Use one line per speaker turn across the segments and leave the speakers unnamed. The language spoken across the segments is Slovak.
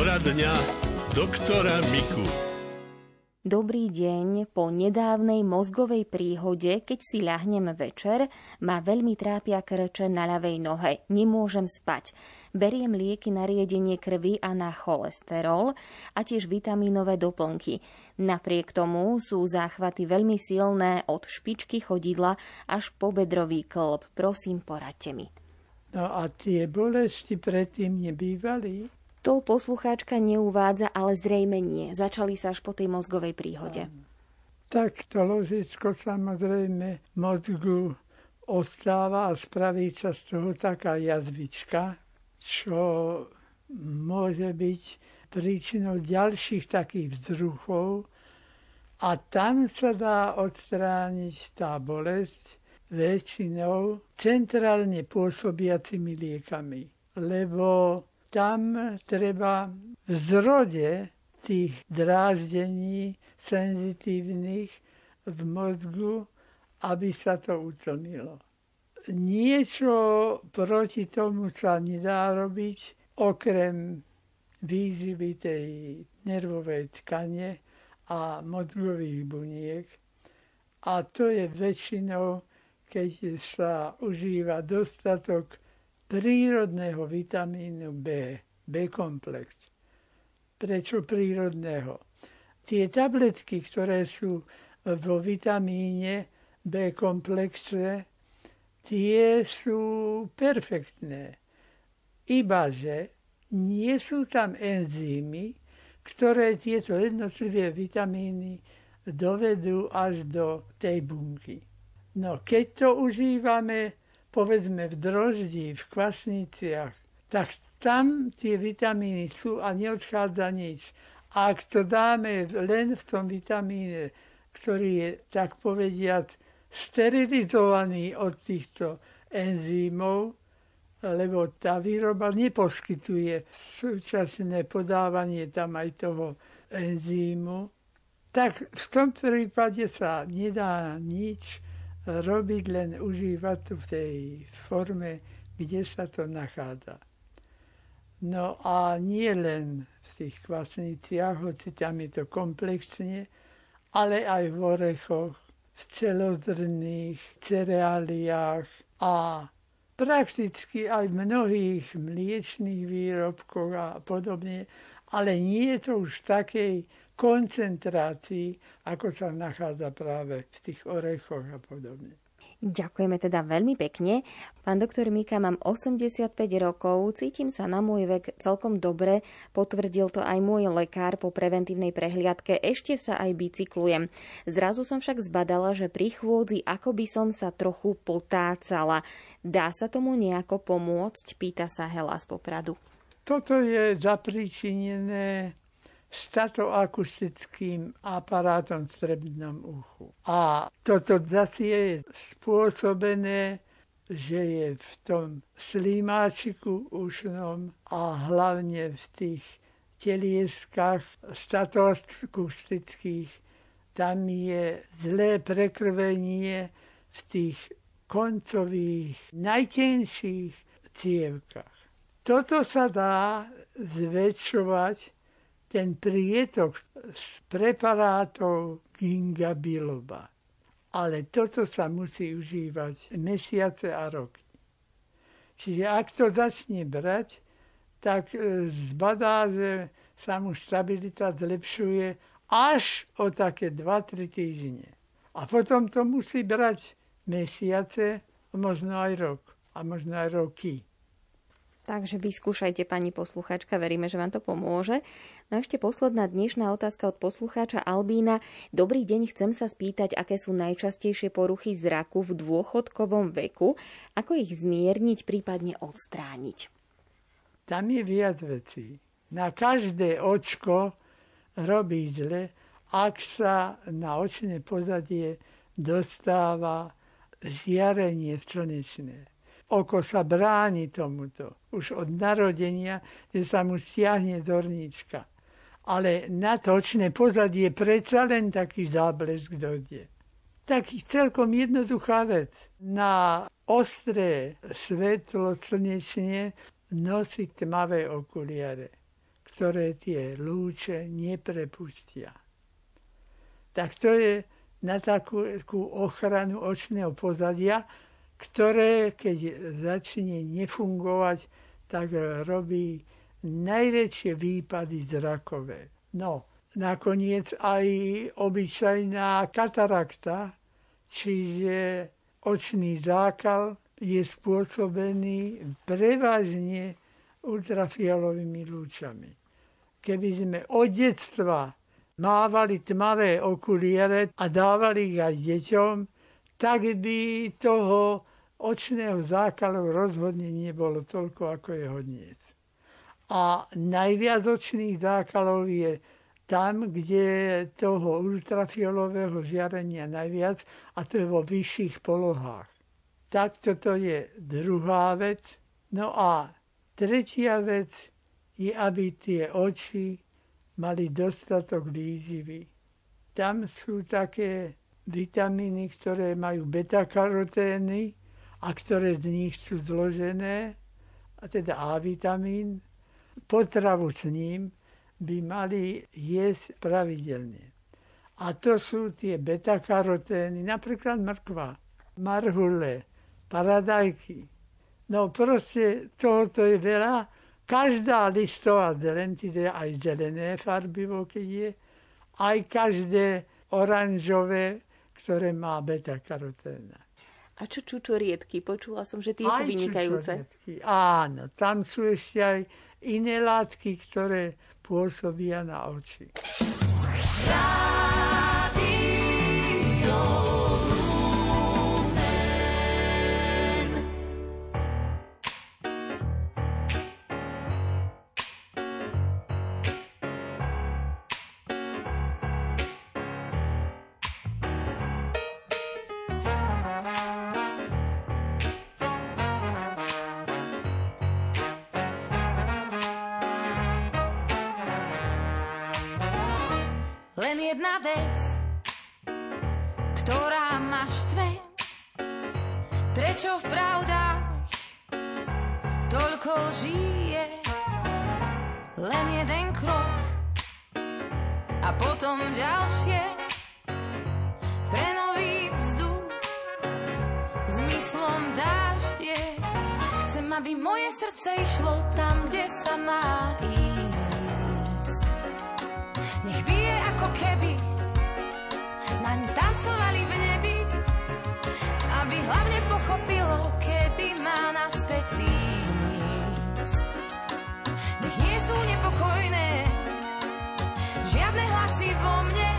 Poradňa doktora Miku.
Dobrý deň. Po nedávnej mozgovej príhode, keď si ľahnem večer, ma veľmi trápia krče na ľavej nohe. Nemôžem spať. Beriem lieky na riedenie krvi a na cholesterol a tiež vitamínové doplnky. Napriek tomu sú záchvaty veľmi silné od špičky chodidla až po bedrový klb. Prosím, poradte mi.
No a tie bolesti predtým nebývali?
To poslucháčka neuvádza, ale zrejme nie. Začali sa až po tej mozgovej príhode.
Tak to ložisko samozrejme mozgu ostáva a spraví sa z toho taká jazvička, čo môže byť príčinou ďalších takých vzruchov a tam sa dá odstrániť tá bolesť väčšinou centrálne pôsobiacimi liekami, lebo tam treba v zrode tých dráždení senzitívnych v mozgu, aby sa to utlmilo. Niečo proti tomu sa nedá robiť, okrem výživy tej nervovej tkane a mozgových buniek. A to je väčšinou, keď sa užíva dostatok prírodného vitamínu B, B-komplex. Prečo prírodného? Tie tabletky, ktoré sú vo vitamíne B-komplexe, tie sú perfektné. Ibaže nie sú tam enzymy, ktoré tieto jednotlivé vitamíny dovedú až do tej bunky. No keď to užívame povedzme v droždi, v kvasniciach, tak tam tie vitamíny sú a neodchádza nič. Ak to dáme len v tom vitamíne, ktorý je, tak povediať, sterilizovaný od týchto enzýmov, lebo tá výroba neposkytuje súčasné podávanie tam aj toho enzýmu, tak v tom prípade sa nedá nič robiť, len užívať to v tej forme, kde sa to nachádza. No a nie len v tých kvasniciach, hoci tam je to komplexne, ale aj v orechoch, v celozrných cereáliách a prakticky aj v mnohých mliečných výrobkoch a podobne, ale nie je to už v takej koncentrácii, ako sa nachádza práve v tých orechoch a podobne.
Ďakujeme teda veľmi pekne. Pán doktor Mika, mám 85 rokov, cítim sa na môj vek celkom dobre, potvrdil to aj môj lekár po preventívnej prehliadke, ešte sa aj bicyklujem. Zrazu som však zbadala, že pri chôdzi ako by som sa trochu potácala. Dá sa tomu nejako pomôcť? Pýta sa Hela z Popradu.
Toto je zapričinené statoakustickým aparátom v strebnom uchu. A toto zase je spôsobené, že je v tom slímáčiku ušnom a hlavne v tých telieskách statoakustických tam je zlé prekrvenie v tých koncových, najtenších cievkach. Toto sa dá zväčšovať ten prietok z preparátov ginga biloba. Ale toto sa musí užívať mesiace a roky. Čiže ak to začne brať, tak e, zbadá, že sa mu stabilita zlepšuje až o také 2-3 týždne. A potom to musí brať mesiace, možno aj rok a možno aj roky.
Takže vyskúšajte, pani posluchačka, veríme, že vám to pomôže. No a ešte posledná dnešná otázka od poslucháča Albína. Dobrý deň, chcem sa spýtať, aké sú najčastejšie poruchy zraku v dôchodkovom veku, ako ich zmierniť, prípadne odstrániť.
Tam je viac vecí. Na každé očko robí zle, ak sa na očné pozadie dostáva žiarenie slnečné oko sa bráni tomuto. Už od narodenia, že sa mu stiahne dornička. Ale na točné pozadie predsa len taký záblesk dojde. Taký celkom jednoduchá vec. Na ostré svetlo slnečne nosiť tmavé okuliare, ktoré tie lúče neprepustia. Tak to je na takú ochranu očného pozadia, ktoré keď začne nefungovať, tak robí najväčšie výpady zrakové. No, nakoniec aj obyčajná katarakta, čiže očný zákal je spôsobený prevažne ultrafialovými lúčami. Keby sme od detstva mávali tmavé okuliere a dávali ich aj deťom, tak by toho očného zákalu rozhodne nebolo toľko, ako je hodniec. A najviac očných zákalov je tam, kde je toho ultrafiolového žiarenia najviac, a to je vo vyšších polohách. Tak toto je druhá vec. No a tretia vec je, aby tie oči mali dostatok výživy. Tam sú také vitamíny, ktoré majú beta-karotény a ktoré z nich sú zložené, a teda A vitamín. Potravu s ním by mali jesť pravidelne. A to sú tie beta-karotény, napríklad mrkva, marhule, paradajky. No proste tohoto je veľa Každá listová zelen, teda aj zelené farbivo, keď je, aj každé oranžové, ktoré má beta-karoténa.
A čo čučoriedky? Počula som, že tie aj sú vynikajúce.
Áno, tam sú ešte aj iné látky, ktoré pôsobia na oči.
Jedna vec, ktorá ma štve. Prečo v pravdách toľko žije? Len jeden krok a potom ďalšie. Pre nový vzduch zmyslom dáždie. Chcem, aby moje srdce išlo tam, kde sa má ísť. Ako keby naň tancovali v nebi, aby hlavne pochopilo, kedy má naspäť zísť. Nech nie sú nepokojné žiadne hlasy vo mne,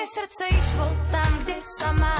tancovali v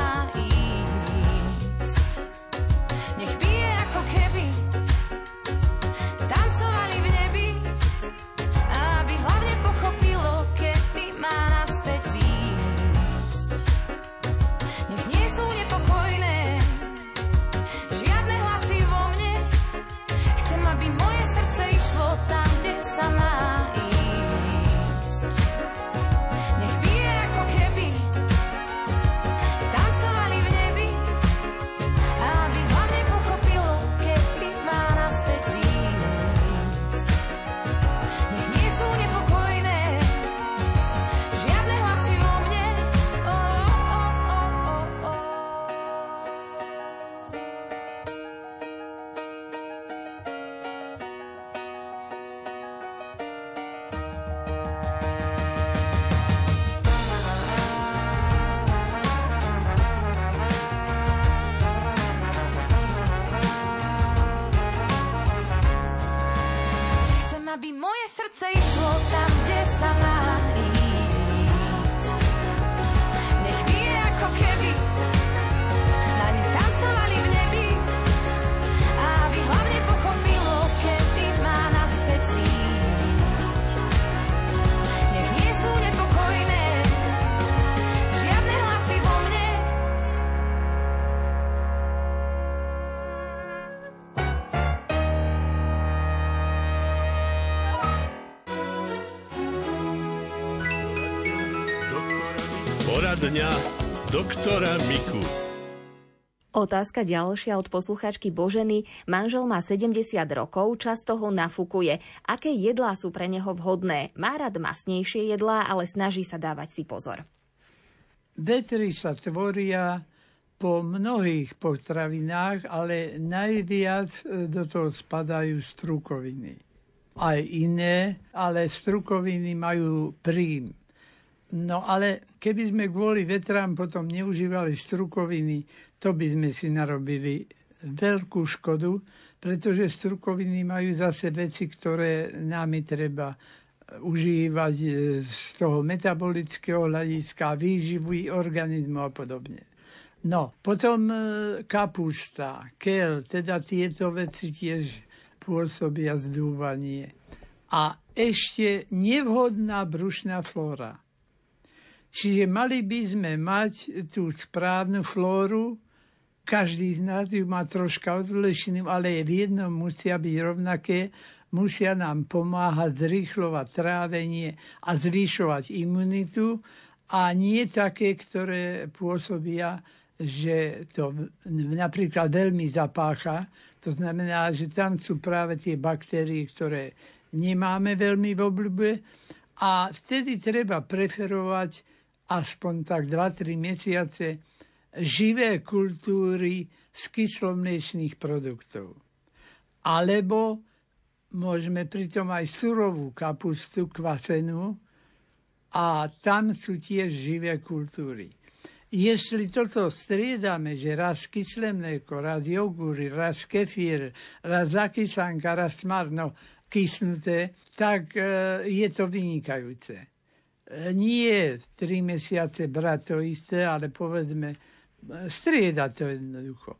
Otázka ďalšia od poslucháčky Boženy. Manžel má 70 rokov, často ho nafúkuje. Aké jedlá sú pre neho vhodné? Má rád masnejšie jedlá, ale snaží sa dávať si pozor.
Vetry sa tvoria po mnohých potravinách, ale najviac e, do toho spadajú strukoviny. Aj iné, ale strukoviny majú príjm. No ale keby sme kvôli vetrám potom neužívali strukoviny, to by sme si narobili veľkú škodu, pretože strukoviny majú zase veci, ktoré námi treba užívať e, z toho metabolického hľadiska, výživy organizmu a podobne. No, potom e, kapusta, kel, teda tieto veci tiež pôsobia zdúvanie. A ešte nevhodná brušná flóra. Čiže mali by sme mať tú správnu flóru, každý z nás ju má troška odlišnú, ale v jednom musia byť rovnaké, musia nám pomáhať zrýchlovať trávenie a zvyšovať imunitu. A nie také, ktoré pôsobia, že to napríklad veľmi zapácha. To znamená, že tam sú práve tie baktérie, ktoré nemáme veľmi v obľúbe. A vtedy treba preferovať aspoň tak 2-3 mesiace živé kultúry z kyslomliečných produktov. Alebo môžeme pritom aj surovú kapustu kvasenú a tam sú tiež živé kultúry. Jestli toto striedame, že raz kyslé mlieko, raz jogúry, raz kefír, raz zakyslanka, raz smarno kysnuté, tak e, je to vynikajúce nie tri mesiace brať to isté, ale povedzme, striedať to jednoducho.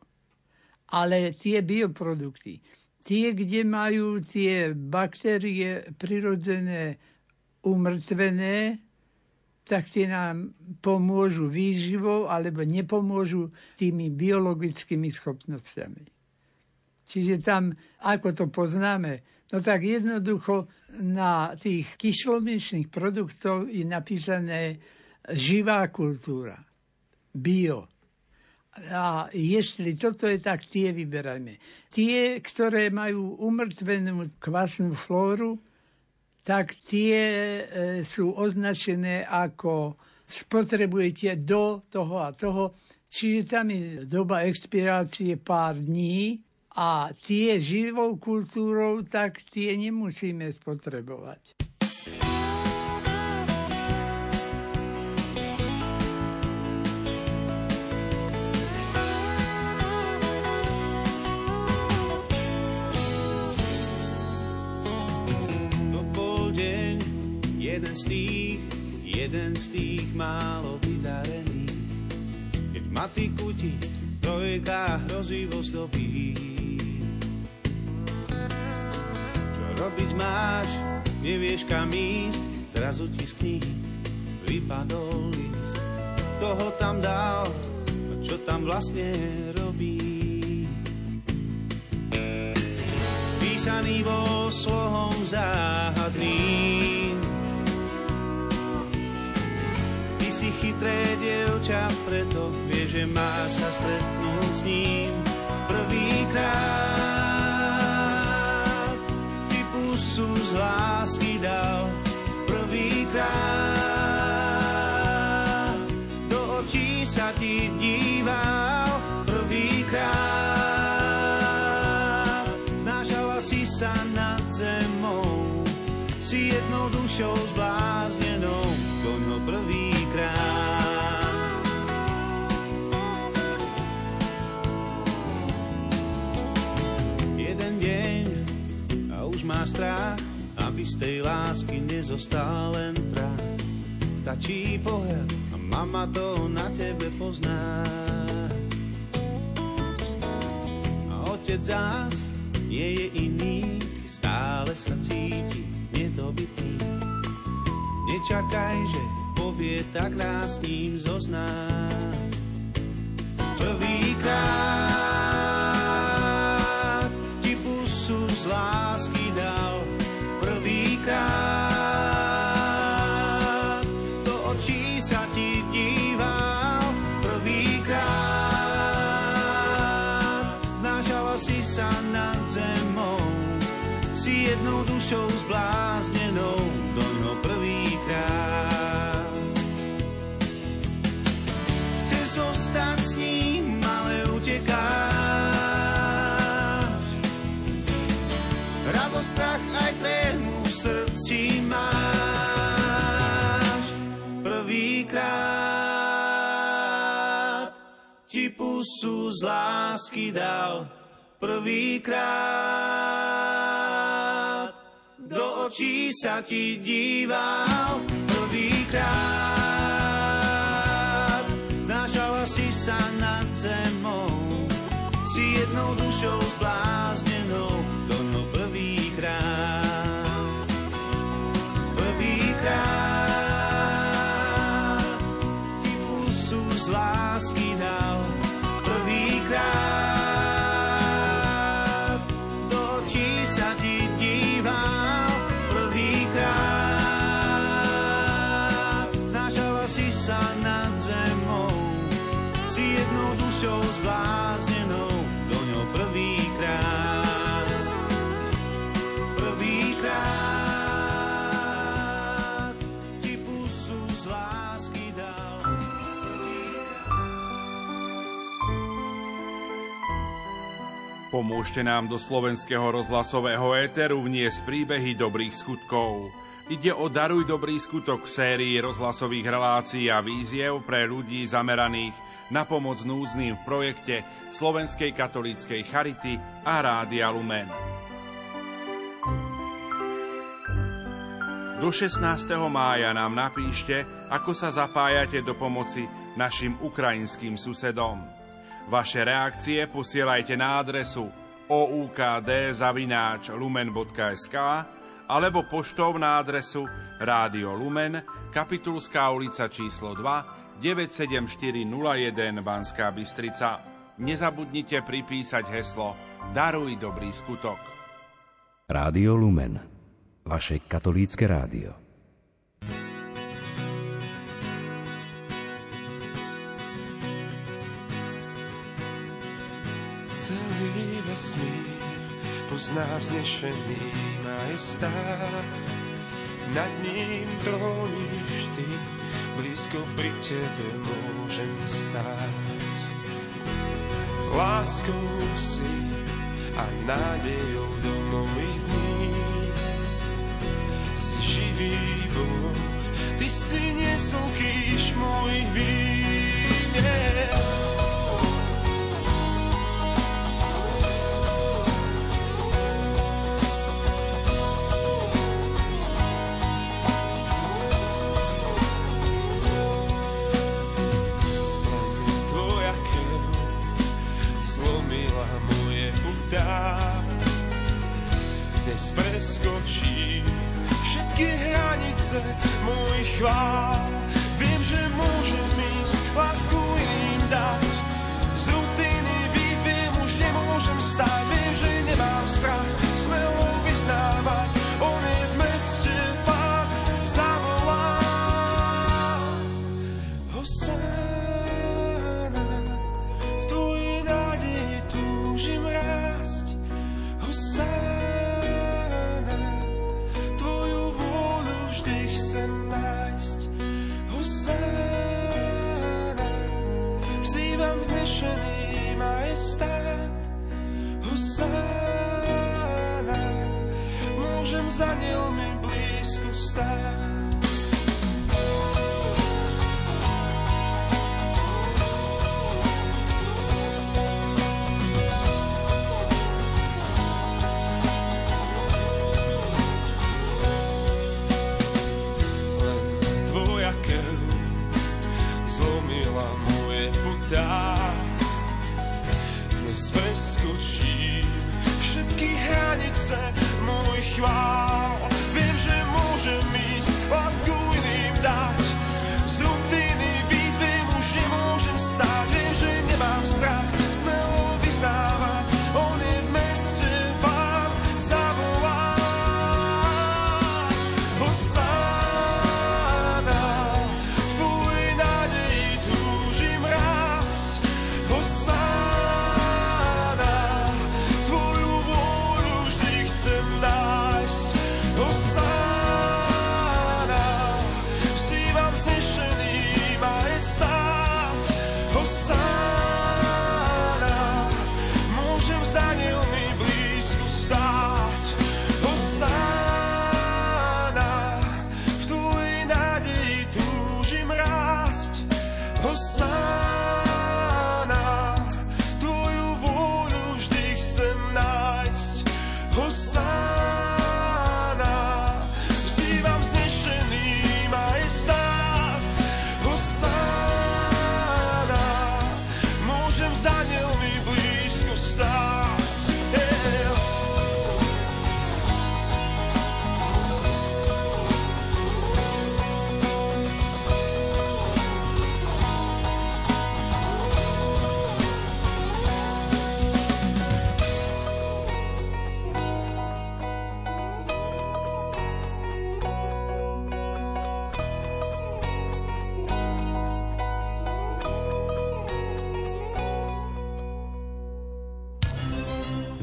Ale tie bioprodukty, tie, kde majú tie baktérie prirodzené umrtvené, tak tie nám pomôžu výživou alebo nepomôžu tými biologickými schopnosťami. Čiže tam, ako to poznáme, no tak jednoducho na tých kyslomliečných produktov je napísané živá kultúra, bio. A jestli toto je tak, tie vyberajme. Tie, ktoré majú umrtvenú kvasnú flóru, tak tie e, sú označené ako spotrebujete do toho a toho. Čiže tam je doba expirácie pár dní a tie živou kultúrou, tak tie nemusíme spotrebovať.
jeden z tých, jeden z tých málo vydarených. Keď matiku ti trojka hrozivo zdobí, robiť máš, nevieš kam ísť, zrazu ti z knihy vypadol list. Toho tam dal, čo tam vlastne robí. Písaný bol slohom záhadným. Ty si chytré dievča, preto vieš, že má sa stretnúť s ním prvýkrát. Dušou zbláznenou, doňho prvýkrát. Jeden deň má strach a aby z tej lásky nezostal len prach. Stačí pohľad a mama to na tebe pozná. A otec zás nie je iný, stále sa cíti nedobytný. Nečakaj, že povie, tak nás s ním zoznáš prvýkrát z lásky dal. Prvýkrát do očí sa ti díval. Prvýkrát znášala si sa nad zemou. Si jednou dušou zbláznenou, to no prvýkrát. Prvýkrát ti pusu z lásky
Pomôžte nám do slovenského rozhlasového éteru vniesť príbehy dobrých skutkov. Ide o Daruj dobrý skutok v sérii rozhlasových relácií a víziev pre ľudí zameraných na pomoc núzným v projekte Slovenskej katolíckej Charity a Rádia Lumen. Do 16. mája nám napíšte, ako sa zapájate do pomoci našim ukrajinským susedom. Vaše reakcie posielajte na adresu oukd.lumen.sk alebo poštou na adresu Rádio Lumen, Kapitulská ulica číslo 2, 97401 Banská Bystrica. Nezabudnite pripísať heslo Daruj dobrý skutok.
Rádio Lumen, vaše katolícke rádio.
Vesmír pozná vznešený majestát. Nad ním tróniš ty, blízko pri tebe môžem stáť. Láskou si a nádejou do mojich dní. Si živý Boh, ty si nesol kýž môjich vín. Tvoja hranice mojich chvál. Viem, že môžem ísť lásku presadil mi blízko stáť. dá. Dnes preskočím všetky hranice môj chvál.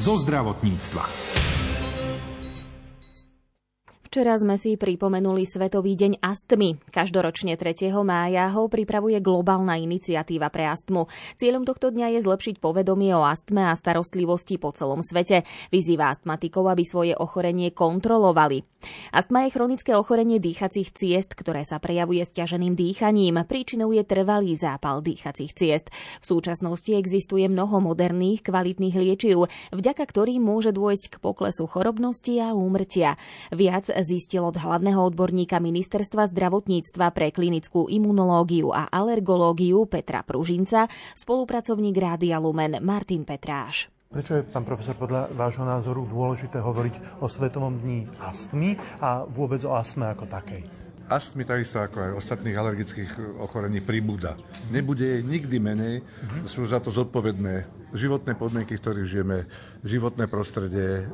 Zo zdravotníctva.
Včera sme si pripomenuli Svetový deň astmy. Každoročne 3. mája ho pripravuje globálna iniciatíva pre astmu. Cieľom tohto dňa je zlepšiť povedomie o astme a starostlivosti po celom svete. Vyzýva astmatikov, aby svoje ochorenie kontrolovali. Astma je chronické ochorenie dýchacích ciest, ktoré sa prejavuje stiaženým dýchaním. Príčinou je trvalý zápal dýchacích ciest. V súčasnosti existuje mnoho moderných, kvalitných liečiv, vďaka ktorým môže dôjsť k poklesu chorobnosti a úmrtia. Viac zistil od hlavného odborníka Ministerstva zdravotníctva pre klinickú imunológiu a alergológiu Petra Pružinca, spolupracovník Rádia Lumen Martin Petráš.
Prečo je, pán profesor, podľa vášho názoru dôležité hovoriť o Svetovom dni astmy a vôbec o astme ako takej?
Astmy takisto ako aj ostatných alergických ochorení pribúda. Nebude jej nikdy menej, sú za to zodpovedné životné podmienky, v ktorých žijeme, životné prostredie,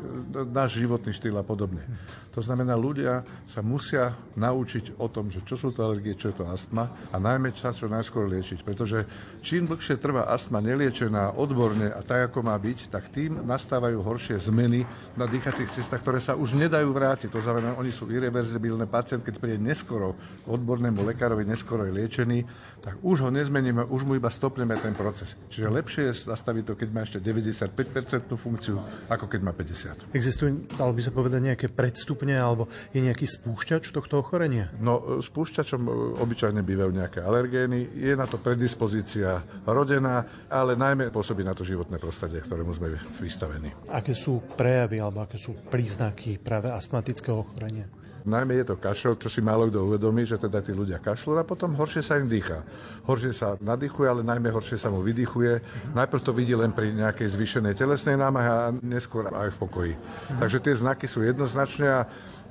náš životný štýl a podobne. To znamená, ľudia sa musia naučiť o tom, že čo sú to alergie, čo je to astma a najmä čas čo najskôr liečiť, pretože čím dlhšie trvá astma neliečená odborne a tak, ako má byť, tak tým nastávajú horšie zmeny na dýchacích cestách, ktoré sa už nedajú vrátiť. To znamená, oni sú irreverzibilné. Pacient, keď príde neskoro k odbornému lekárovi, neskoro je liečený, tak už ho nezmeníme, už mu iba stopneme ten proces. Čiže lepšie je nastaviť to, keď má ešte 95% funkciu, ako keď má 50.
Existuje, dalo by sa povedať, nejaké predstupne alebo je nejaký spúšťač tohto ochorenia?
No, spúšťačom obyčajne bývajú nejaké alergény, je na to predispozícia rodená, ale najmä pôsobí na to životné prostredie, ktorému sme vystavení.
Aké sú prejavy alebo aké sú príznaky práve astmatického ochorenia?
Najmä je to kašel, čo si málo kto uvedomí, že teda tí ľudia kašľú a potom horšie sa im dýcha. Horšie sa nadýchuje, ale najmä horšie sa mu vydýchuje. Najprv to vidí len pri nejakej zvýšenej telesnej námahe a neskôr aj v pokoji. Takže tie znaky sú jednoznačné a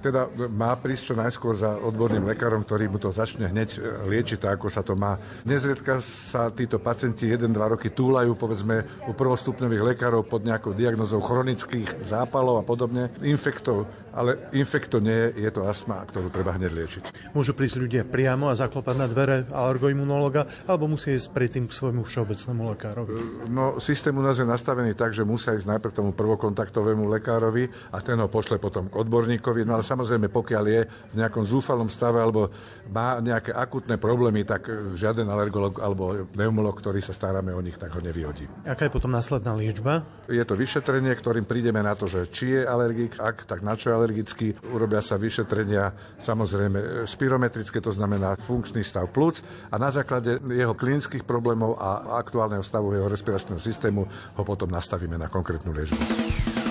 teda má prísť čo najskôr za odborným lekárom, ktorý mu to začne hneď liečiť tak, ako sa to má. Nezriedka sa títo pacienti 1-2 roky túlajú, povedzme, u prvostupňových lekárov pod nejakou diagnozou chronických zápalov a podobne, infektov, ale infekto nie je, je to astma, ktorú treba hneď liečiť.
Môžu prísť ľudia priamo a zaklopať na dvere alergoimunológa, alebo musia ísť predtým k svojmu všeobecnému lekárovi?
No, systém u nás je nastavený tak, že musia ísť najprv tomu prvokontaktovému lekárovi a ten ho pošle potom k odborníkovi, no ale samozrejme, pokiaľ je v nejakom zúfalom stave alebo má nejaké akutné problémy, tak žiaden alergolog alebo pneumolog, ktorý sa staráme o nich, tak ho nevyhodí.
Aká je potom následná liečba?
Je to vyšetrenie, ktorým prídeme na to, že či je alergik, ak, tak na čo je alergický. Urobia sa vyšetrenia, samozrejme spirometrické, to znamená funkčný stav plúc a na základe jeho klinických problémov a aktuálneho stavu jeho respiračného systému ho potom nastavíme na konkrétnu liečbu.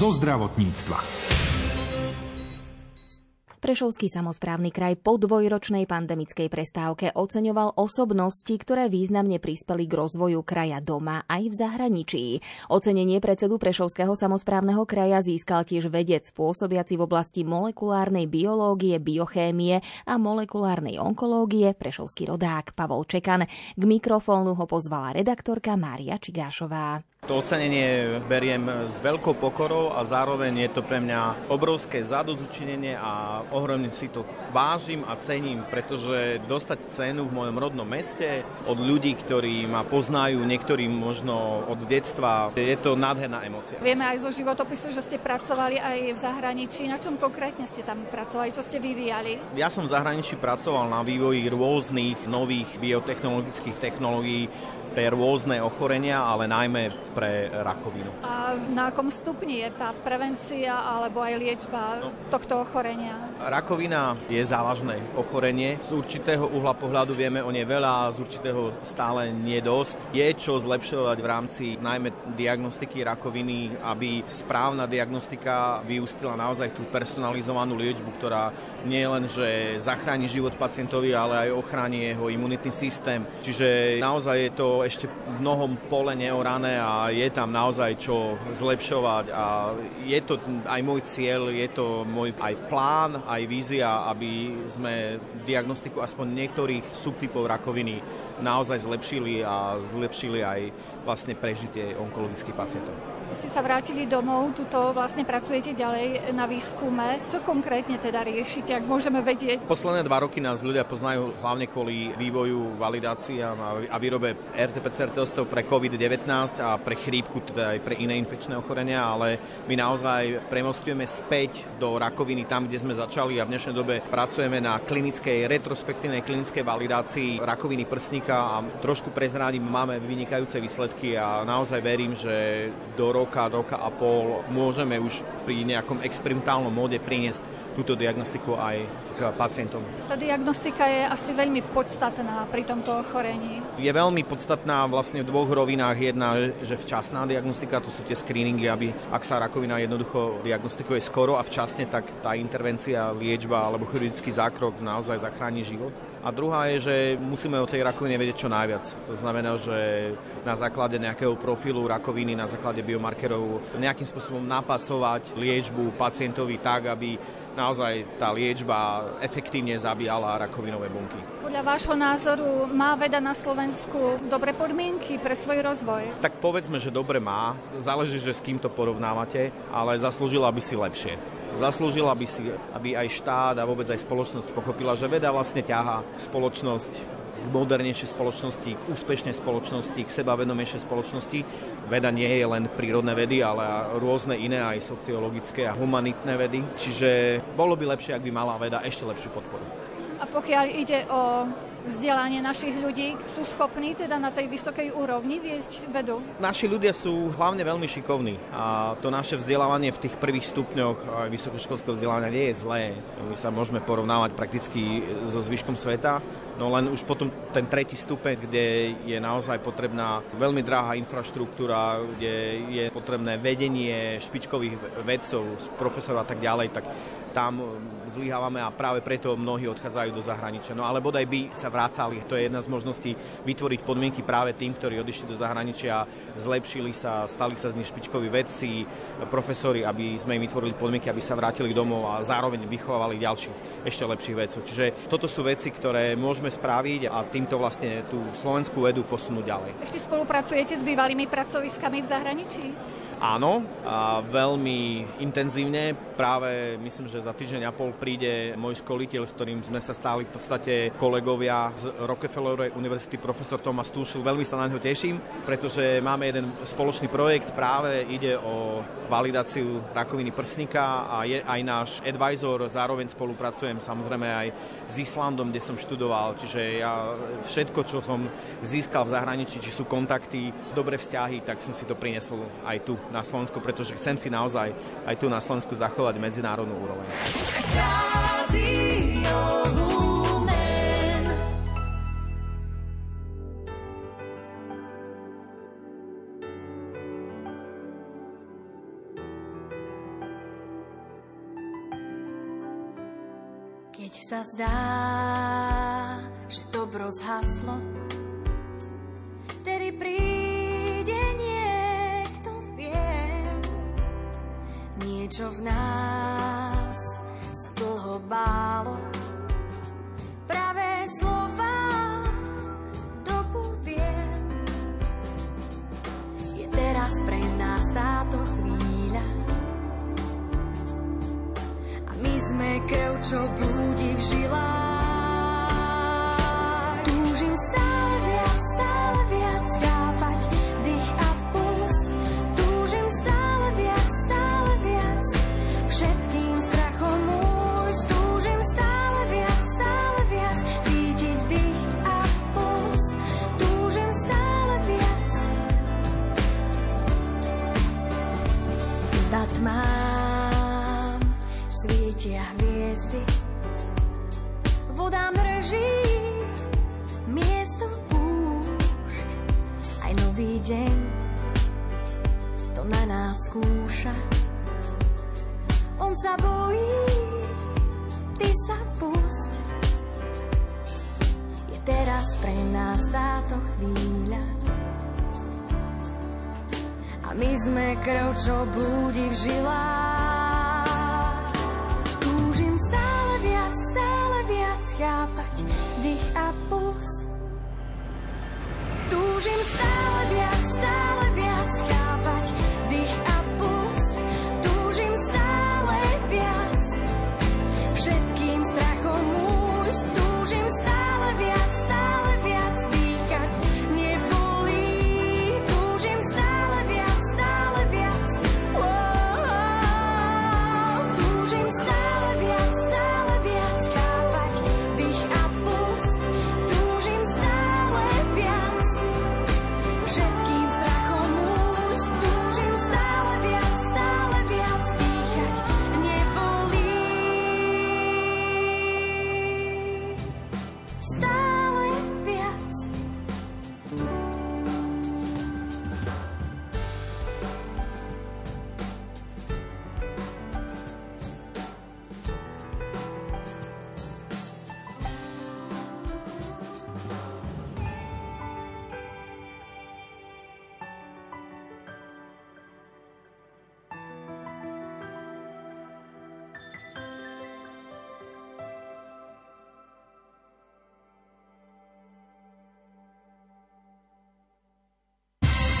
Zo zdravotníctva.
Prešovský samozprávny kraj po dvojročnej pandemickej prestávke oceňoval osobnosti, ktoré významne prispeli k rozvoju kraja doma aj v zahraničí. Ocenenie predsedu Prešovského samozprávneho kraja získal tiež vedec pôsobiaci v oblasti molekulárnej biológie, biochémie a molekulárnej onkológie, prešovský rodák Pavol Čekan. K mikrofónu ho pozvala redaktorka Mária Čigášová.
To ocenenie beriem s veľkou pokorou a zároveň je to pre mňa obrovské zadozučinenie a ohromne si to vážim a cením, pretože dostať cenu v mojom rodnom meste od ľudí, ktorí ma poznajú, niektorí možno od detstva, je to nádherná emocia.
Vieme aj zo životopisu, že ste pracovali aj v zahraničí. Na čom konkrétne ste tam pracovali? Čo ste vyvíjali?
Ja som v zahraničí pracoval na vývoji rôznych nových biotechnologických technológií, pre rôzne ochorenia, ale najmä pre rakovinu.
A na akom stupni je tá prevencia alebo aj liečba no. tohto ochorenia?
Rakovina je závažné ochorenie. Z určitého uhla pohľadu vieme o nej veľa a z určitého stále nie dosť. Je čo zlepšovať v rámci najmä diagnostiky rakoviny, aby správna diagnostika vyústila naozaj tú personalizovanú liečbu, ktorá nie len, že zachráni život pacientovi, ale aj ochráni jeho imunitný systém. Čiže naozaj je to ešte v mnohom pole neorané a je tam naozaj čo zlepšovať a je to aj môj cieľ, je to môj aj plán, aj vízia, aby sme diagnostiku aspoň niektorých subtypov rakoviny naozaj zlepšili a zlepšili aj vlastne prežitie onkologických pacientov.
Ste sa vrátili domov, tuto vlastne pracujete ďalej na výskume. Čo konkrétne teda riešite, ak môžeme vedieť?
Posledné dva roky nás ľudia poznajú hlavne kvôli vývoju, validáciám a výrobe RT-PCR testov pre COVID-19 a pre chrípku, teda aj pre iné infekčné ochorenia, ale my naozaj premostujeme späť do rakoviny tam, kde sme začali a v dnešnej dobe pracujeme na klinickej, retrospektívnej klinickej validácii rakoviny prsníka a trošku prezrádim, máme vynikajúce výsledky a naozaj verím, že do roka, roka a pol môžeme už pri nejakom experimentálnom móde priniesť túto diagnostiku aj k pacientom.
Tá diagnostika je asi veľmi podstatná pri tomto ochorení.
Je veľmi podstatná vlastne v dvoch rovinách. Jedna, že včasná diagnostika, to sú tie screeningy, aby ak sa rakovina jednoducho diagnostikuje skoro a včasne, tak tá intervencia, liečba alebo chirurgický zákrok naozaj zachráni život. A druhá je, že musíme o tej rakovine vedieť čo najviac. To znamená, že na základe nejakého profilu rakoviny, na základe biomarkerov nejakým spôsobom napasovať liečbu pacientovi tak, aby naozaj tá liečba efektívne zabíjala rakovinové bunky.
Podľa vášho názoru má veda na Slovensku dobré podmienky pre svoj rozvoj?
Tak povedzme, že dobre má. Záleží, že s kým to porovnávate, ale zaslúžila by si lepšie. Zaslúžila by si, aby aj štát a vôbec aj spoločnosť pochopila, že veda vlastne ťaha spoločnosť k modernejšej spoločnosti, k úspešnej spoločnosti, k sebavedomejšej spoločnosti. Veda nie je len prírodné vedy, ale rôzne iné aj sociologické a humanitné vedy. Čiže bolo by lepšie, ak by mala veda ešte lepšiu podporu.
A pokiaľ ide o vzdelanie našich ľudí sú schopní teda na tej vysokej úrovni viesť vedu?
Naši ľudia sú hlavne veľmi šikovní a to naše vzdelávanie v tých prvých stupňoch vysokoškolského vzdelávania nie je zlé. My sa môžeme porovnávať prakticky so zvyškom sveta, no len už potom ten tretí stupeň, kde je naozaj potrebná veľmi drahá infraštruktúra, kde je potrebné vedenie špičkových vedcov, profesorov a tak ďalej, tak tam zlyhávame a práve preto mnohí odchádzajú do zahraničia. No ale bodaj by sa vrácali. To je jedna z možností vytvoriť podmienky práve tým, ktorí odišli do zahraničia, zlepšili sa, stali sa z nich špičkoví vedci, profesori, aby sme im vytvorili podmienky, aby sa vrátili domov a zároveň vychovávali ďalších ešte lepších vedcov. Čiže toto sú veci, ktoré môžeme spraviť a týmto vlastne tú slovenskú vedu posunúť ďalej.
Ešte spolupracujete s bývalými pracoviskami v zahraničí?
Áno, a veľmi intenzívne. Práve myslím, že za týždeň a pol príde môj školiteľ, s ktorým sme sa stáli v podstate kolegovia z Rockefellerovej univerzity, profesor Thomas Tušil. Veľmi sa na ňo teším, pretože máme jeden spoločný projekt, práve ide o validáciu rakoviny prsníka a je aj náš advisor, zároveň spolupracujem samozrejme aj s Islandom, kde som študoval, čiže ja všetko, čo som získal v zahraničí, či sú kontakty, dobré vzťahy, tak som si to priniesol aj tu na Slovensku, pretože chcem si naozaj aj tu na Slovensku zachovať medzinárodnú úroveň.
Keď sa zdá, že dobro zhaslo, vtedy príde Niečo v nás sa dlho bálo, pravé slova dopovie. Je teraz pre nás táto chvíľa, my sme krv, čo blúdi v žilách. Sa bojí, ty sa pusť. Je teraz pre nás táto chvíľa. A my sme krv, čo blúdi v žilách. Túžim stále viac, stále viac chápať dých a puls. Túžim stále